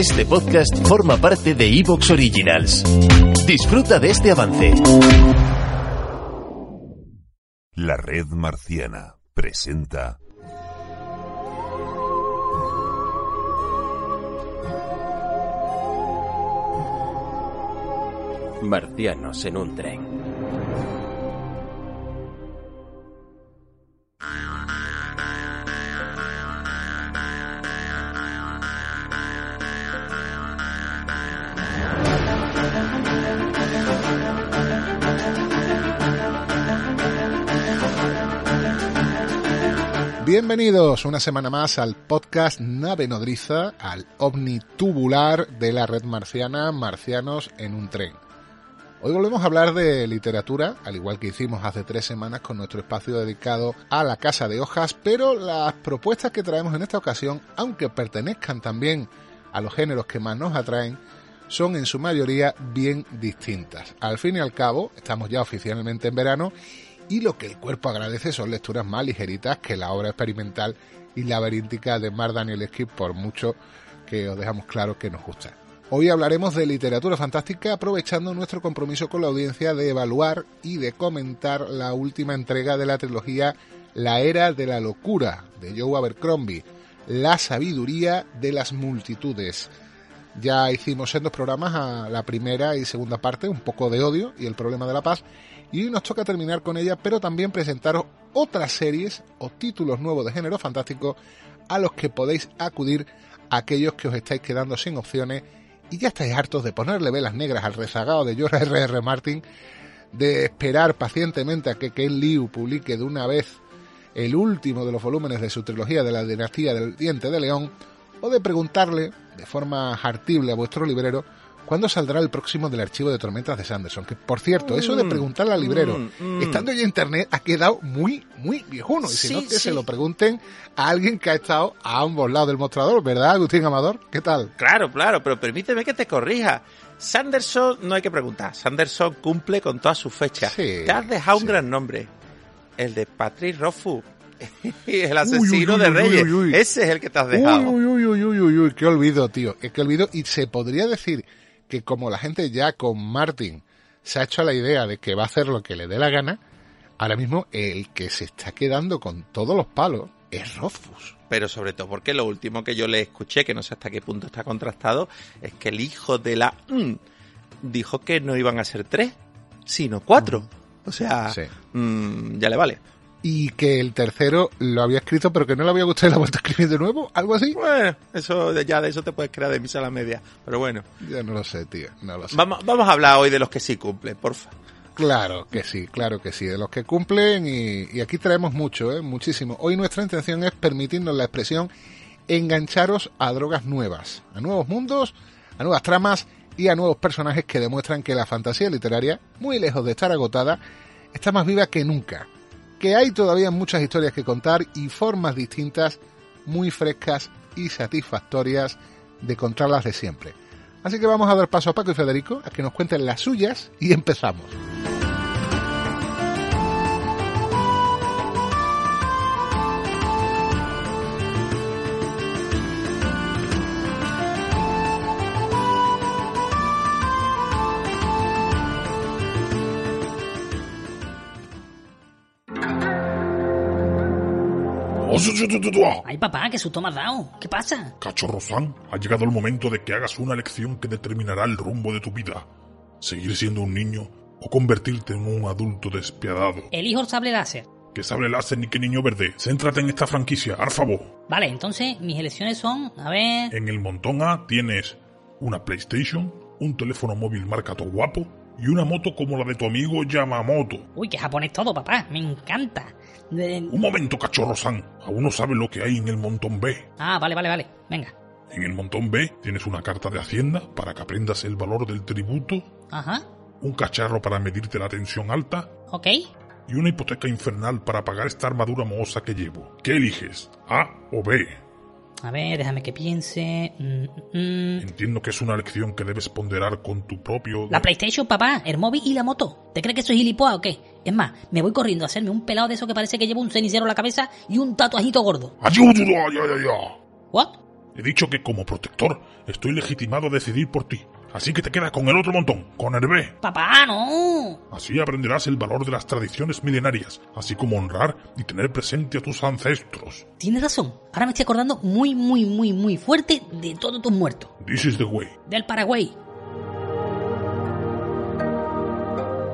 Este podcast forma parte de Evox Originals. Disfruta de este avance. La red marciana presenta Marcianos en un tren. Bienvenidos una semana más al podcast Nave Nodriza, al ovni tubular de la red marciana Marcianos en un tren. Hoy volvemos a hablar de literatura, al igual que hicimos hace tres semanas con nuestro espacio dedicado a la Casa de Hojas, pero las propuestas que traemos en esta ocasión, aunque pertenezcan también a los géneros que más nos atraen, son en su mayoría bien distintas. Al fin y al cabo, estamos ya oficialmente en verano y lo que el cuerpo agradece son lecturas más ligeritas que la obra experimental y laberíntica de Mar Danielewski, por mucho que os dejamos claro que nos gusta. Hoy hablaremos de literatura fantástica aprovechando nuestro compromiso con la audiencia de evaluar y de comentar la última entrega de la trilogía La Era de la Locura de Joe Abercrombie, La Sabiduría de las Multitudes. Ya hicimos en dos programas a la primera y segunda parte, un poco de odio y el problema de la paz, y hoy nos toca terminar con ella, pero también presentaros otras series o títulos nuevos de género fantástico a los que podéis acudir aquellos que os estáis quedando sin opciones y ya estáis hartos de ponerle velas negras al rezagado de George R.R. R. Martin, de esperar pacientemente a que Ken Liu publique de una vez el último de los volúmenes de su trilogía de la dinastía del diente de león, o de preguntarle, de forma hartible a vuestro librero, cuándo saldrá el próximo del archivo de tormentas de Sanderson. Que, por cierto, eso de preguntarle al librero, mm, mm. estando ya en internet, ha quedado muy, muy viejuno. Y si Sí, no, que sí. se lo pregunten a alguien que ha estado a ambos lados del mostrador, ¿verdad, Agustín Amador? ¿Qué tal? Claro, claro, pero permíteme que te corrija. Sanderson no hay que preguntar. Sanderson cumple con todas sus fechas. Sí, te has dejado sí. un gran nombre. El de Patrick Rothfuss. el asesino Uy, uy, de Reyes. uy, uy. Ese es el que te has dejado. Uy, uy, uy, uy, uy, uy, qué olvido, tío. Es que olvido. Y se podría decir que como la gente ya con Martin se ha hecho a la idea de que va a hacer lo que le dé la gana, ahora mismo el que se está quedando con todos los palos es Rothfuss. Pero sobre todo porque lo último que yo le escuché, que no sé hasta qué punto está contrastado, es que el hijo de la mm, dijo que no iban a ser tres, sino cuatro. O sea, Sí. mm, ya le vale. Y que el tercero lo había escrito, pero que no le había gustado y lo ha vuelto a escribir de nuevo, algo así. Bueno, eso ya de eso te puedes crear de misa a la media. Pero bueno, Ya no lo sé, tío, no lo sé. vamos, vamos a hablar hoy de los que sí cumplen, porfa. Claro que sí, claro que sí, de los que cumplen y, y aquí traemos mucho, ¿eh? muchísimo. Hoy nuestra intención es permitirnos la expresión engancharos a drogas nuevas, a nuevos mundos, a nuevas tramas y a nuevos personajes que demuestran que la fantasía literaria, muy lejos de estar agotada, está más viva que nunca, que hay todavía muchas historias que contar y formas distintas, muy frescas y satisfactorias de contarlas de siempre. Así que vamos a dar paso a Paco y Federico a que nos cuenten las suyas y empezamos. Ay, papá, qué susto me has dado. ¿Qué pasa? Cachorro San, ha llegado el momento de que hagas una elección que determinará el rumbo de tu vida. Seguir siendo un niño o convertirte en un adulto despiadado. Elijo el sable láser. Que sable láser ni que niño verde. Céntrate en esta franquicia, favor. Vale, entonces mis elecciones son, a ver... En el montón A tienes una PlayStation, un teléfono móvil marca todo guapo y una moto como la de tu amigo Yamamoto. Uy, que japonés todo, papá. Me encanta. De- Un momento, cachorro San. Aún no sabes lo que hay en el montón B. Ah, vale, vale, vale. Venga. En el montón B tienes una carta de Hacienda para que aprendas el valor del tributo, Ajá. un cacharro para medirte la tensión alta Ok. y una hipoteca infernal para pagar esta armadura mohosa que llevo. ¿Qué eliges? ¿A o B? A ver, déjame que piense. Mm, mm. Entiendo que es una elección que debes ponderar con tu propio... La PlayStation, papá, el móvil y la moto. ¿Te crees que soy gilipollas o qué? Es más, me voy corriendo a hacerme un pelado de eso que parece que lleva un cenicero en la cabeza y un tatuajito gordo. ¡Ayúdalo! ¡Ay, ay, ay, ay! ¿What? He dicho que como protector estoy legitimado a decidir por ti. Así que te quedas con el otro montón, con el B. Papá, no. Así aprenderás el valor de las tradiciones milenarias, así como honrar y tener presente a tus ancestros. Tienes razón. Ahora me estoy acordando muy, muy, muy, muy fuerte de todos tus muertos. This is the way. Del Paraguay.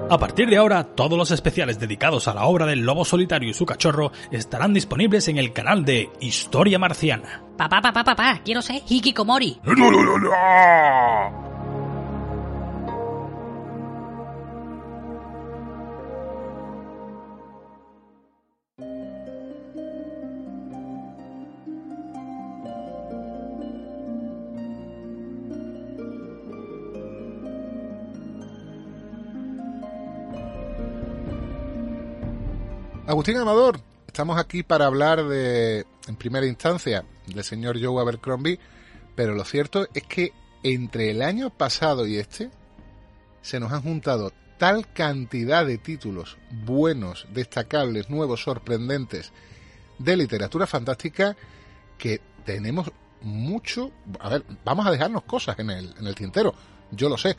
A partir de ahora, todos los especiales dedicados a la obra del lobo solitario y su cachorro estarán disponibles en el canal de Historia Marciana. Papá, papá, papá, quiero ser Hikikomori. Agustín Amador, estamos aquí para hablar de, en primera instancia, del señor Joe Abercrombie, pero lo cierto es que entre el año pasado y este se nos han juntado tal cantidad de títulos buenos, destacables, nuevos, sorprendentes de literatura fantástica que tenemos mucho... A ver, vamos a dejarnos cosas en el, en el tintero, yo lo sé,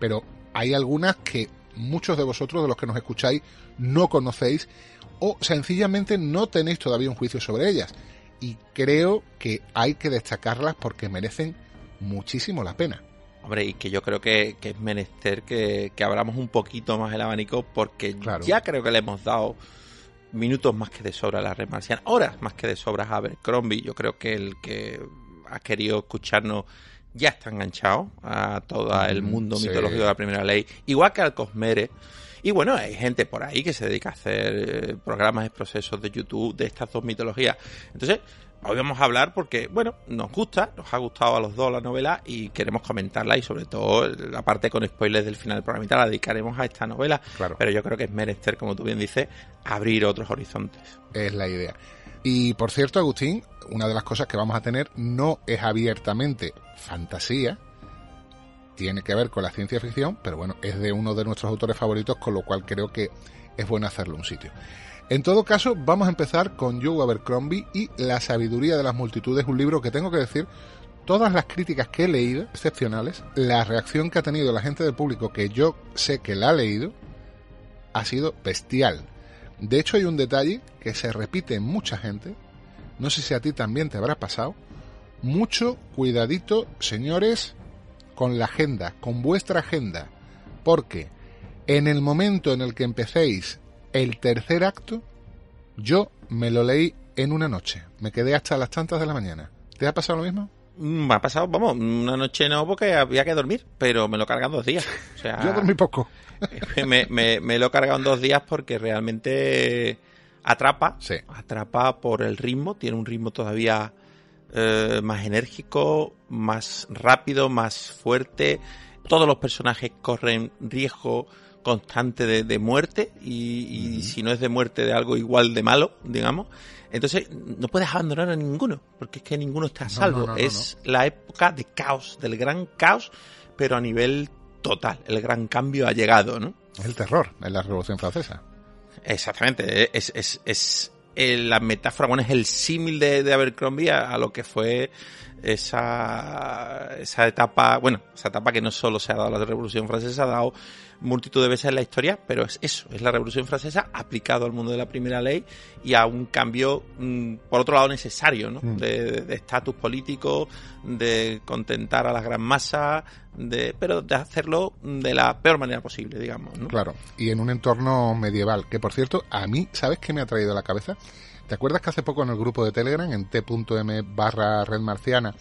pero hay algunas que muchos de vosotros, de los que nos escucháis, no conocéis o sencillamente no tenéis todavía un juicio sobre ellas. Y creo que hay que destacarlas porque merecen muchísimo la pena. Hombre, y que yo creo que, que es menester que, que, abramos un poquito más el abanico porque Claro. ya creo que le hemos dado minutos más que de sobra a la red marciana, horas más que de sobra a Abercrombie. Yo creo que el que ha querido escucharnos ya está enganchado a todo el Mm, mundo sí. mitológico de la primera ley, igual que al Cosmere. Y bueno, hay gente por ahí que se dedica a hacer eh, programas, procesos de YouTube de estas dos mitologías. Entonces, hoy vamos a hablar porque, bueno, nos gusta, nos ha gustado a los dos la novela y queremos comentarla y sobre todo la parte con spoilers del final del programa y tal la dedicaremos a esta novela. Claro. Pero yo creo que es menester, como tú bien dices, abrir otros horizontes. Es la idea. Y por cierto, Agustín, una de las cosas que vamos a tener no es abiertamente fantasía, tiene que ver con la ciencia ficción, pero bueno, es de uno de nuestros autores favoritos, con lo cual creo que es bueno hacerle un sitio. En todo caso, vamos a empezar con Joe Abercrombie y La sabiduría de las multitudes, un libro que tengo que decir, todas las críticas que he leído, excepcionales, la reacción que ha tenido la gente del público que yo sé que la ha leído, ha sido bestial. De hecho, hay un detalle que se repite en mucha gente, no sé si a ti también te habrá pasado, mucho cuidadito, señores, con la agenda, con vuestra agenda, porque en el momento en el que empecéis el tercer acto, yo me lo leí en una noche, me quedé hasta las tantas de la mañana. ¿Te ha pasado lo mismo? Mm, Me ha pasado, vamos, una noche no porque había que dormir, pero me lo en dos días. O sea, Yo dormí poco. me, me- me lo he cargado en dos días porque realmente atrapa, Sí. atrapa por el ritmo, tiene un ritmo todavía eh, más enérgico, más rápido, más fuerte. Todos los personajes corren riesgo constante de, de muerte y, y si no es de muerte de algo igual de malo, digamos. Entonces no puedes abandonar a ninguno, porque es que ninguno está a salvo. no, no, no, es la época de caos, del gran caos, pero a nivel total. El gran cambio ha llegado, ¿no? Es el terror en la Revolución Francesa. Exactamente, es, es, es eh, la metáfora, bueno, es el símil de, de Abercrombie a, a lo que fue esa, esa etapa, bueno, esa etapa que no solo se ha dado a la Revolución Francesa, se ha dado multitud de veces en la historia, pero es eso, es la Revolución Francesa aplicado al mundo de la primera ley y a un cambio, mm, por otro lado, necesario, ¿no? Mm. De de estatus político, de contentar a las gran masas, de, pero de hacerlo de la peor manera posible, digamos, ¿no? Claro, y en un entorno medieval, que por cierto, a mí, ¿sabes qué me ha traído a la cabeza? ¿Te acuerdas que hace poco en el grupo de Telegram, en t.m barra red marciana,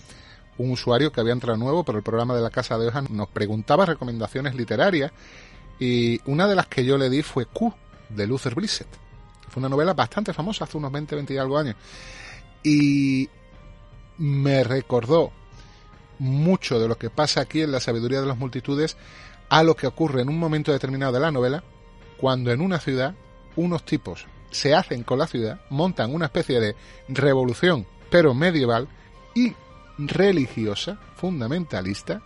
un usuario que había entrado nuevo por el programa de la Casa de Hojas nos preguntaba recomendaciones literarias y una de las que yo le di fue Q, de Luther Blissett. Fue una novela bastante famosa hace unos 20, 20 y algo años. Y me recordó mucho de lo que pasa aquí en la sabiduría de las multitudes a lo que ocurre en un momento determinado de la novela, cuando en una ciudad unos tipos se hacen con la ciudad, montan una especie de revolución, pero medieval y religiosa, fundamentalista,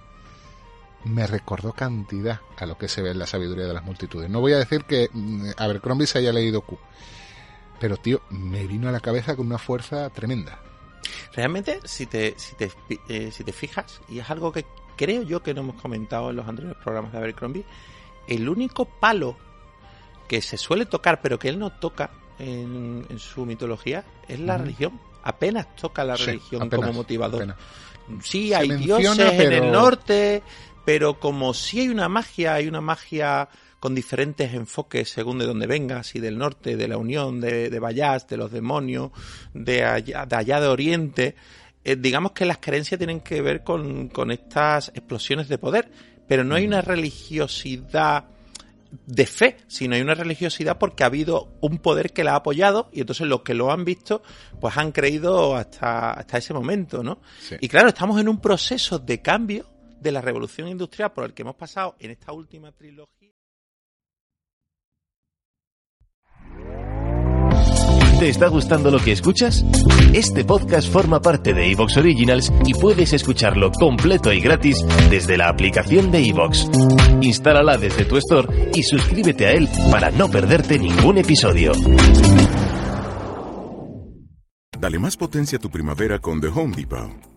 me recordó cantidad a lo que se ve en la sabiduría de las multitudes. No voy a decir que mm, Abercrombie se haya leído Q, pero tío, me vino a la cabeza con una fuerza tremenda. Realmente, si te, si te, eh, si te fijas, y es algo que creo yo que no hemos comentado en los anteriores programas de Abercrombie, el único palo que se suele tocar, pero que él no toca en, en su mitología, es la religión. Apenas toca la Sí, religión apenas, como motivador. apenas. Sí, hay menciona, dioses en el norte, pero como sí hay una magia, hay una magia con diferentes enfoques según de dónde vengas, y del norte, de la Unión, de, de Bayas, de los demonios, de allá de, allá de Oriente, eh, digamos que las creencias tienen que ver con, con estas explosiones de poder, pero no hay una religiosidad de fe, sino hay una religiosidad porque ha habido un poder que la ha apoyado y entonces los que lo han visto pues han creído hasta, hasta ese momento, ¿no? Sí. Y claro, estamos en un proceso de cambio de la revolución industrial por el que hemos pasado en esta última trilogía. ¿Te está gustando lo que escuchas? Este podcast forma parte de Evox Originals y puedes escucharlo completo y gratis desde la aplicación de Evox. Instálala desde tu store y suscríbete a él para no perderte ningún episodio. Dale más potencia a tu primavera con The Home Depot.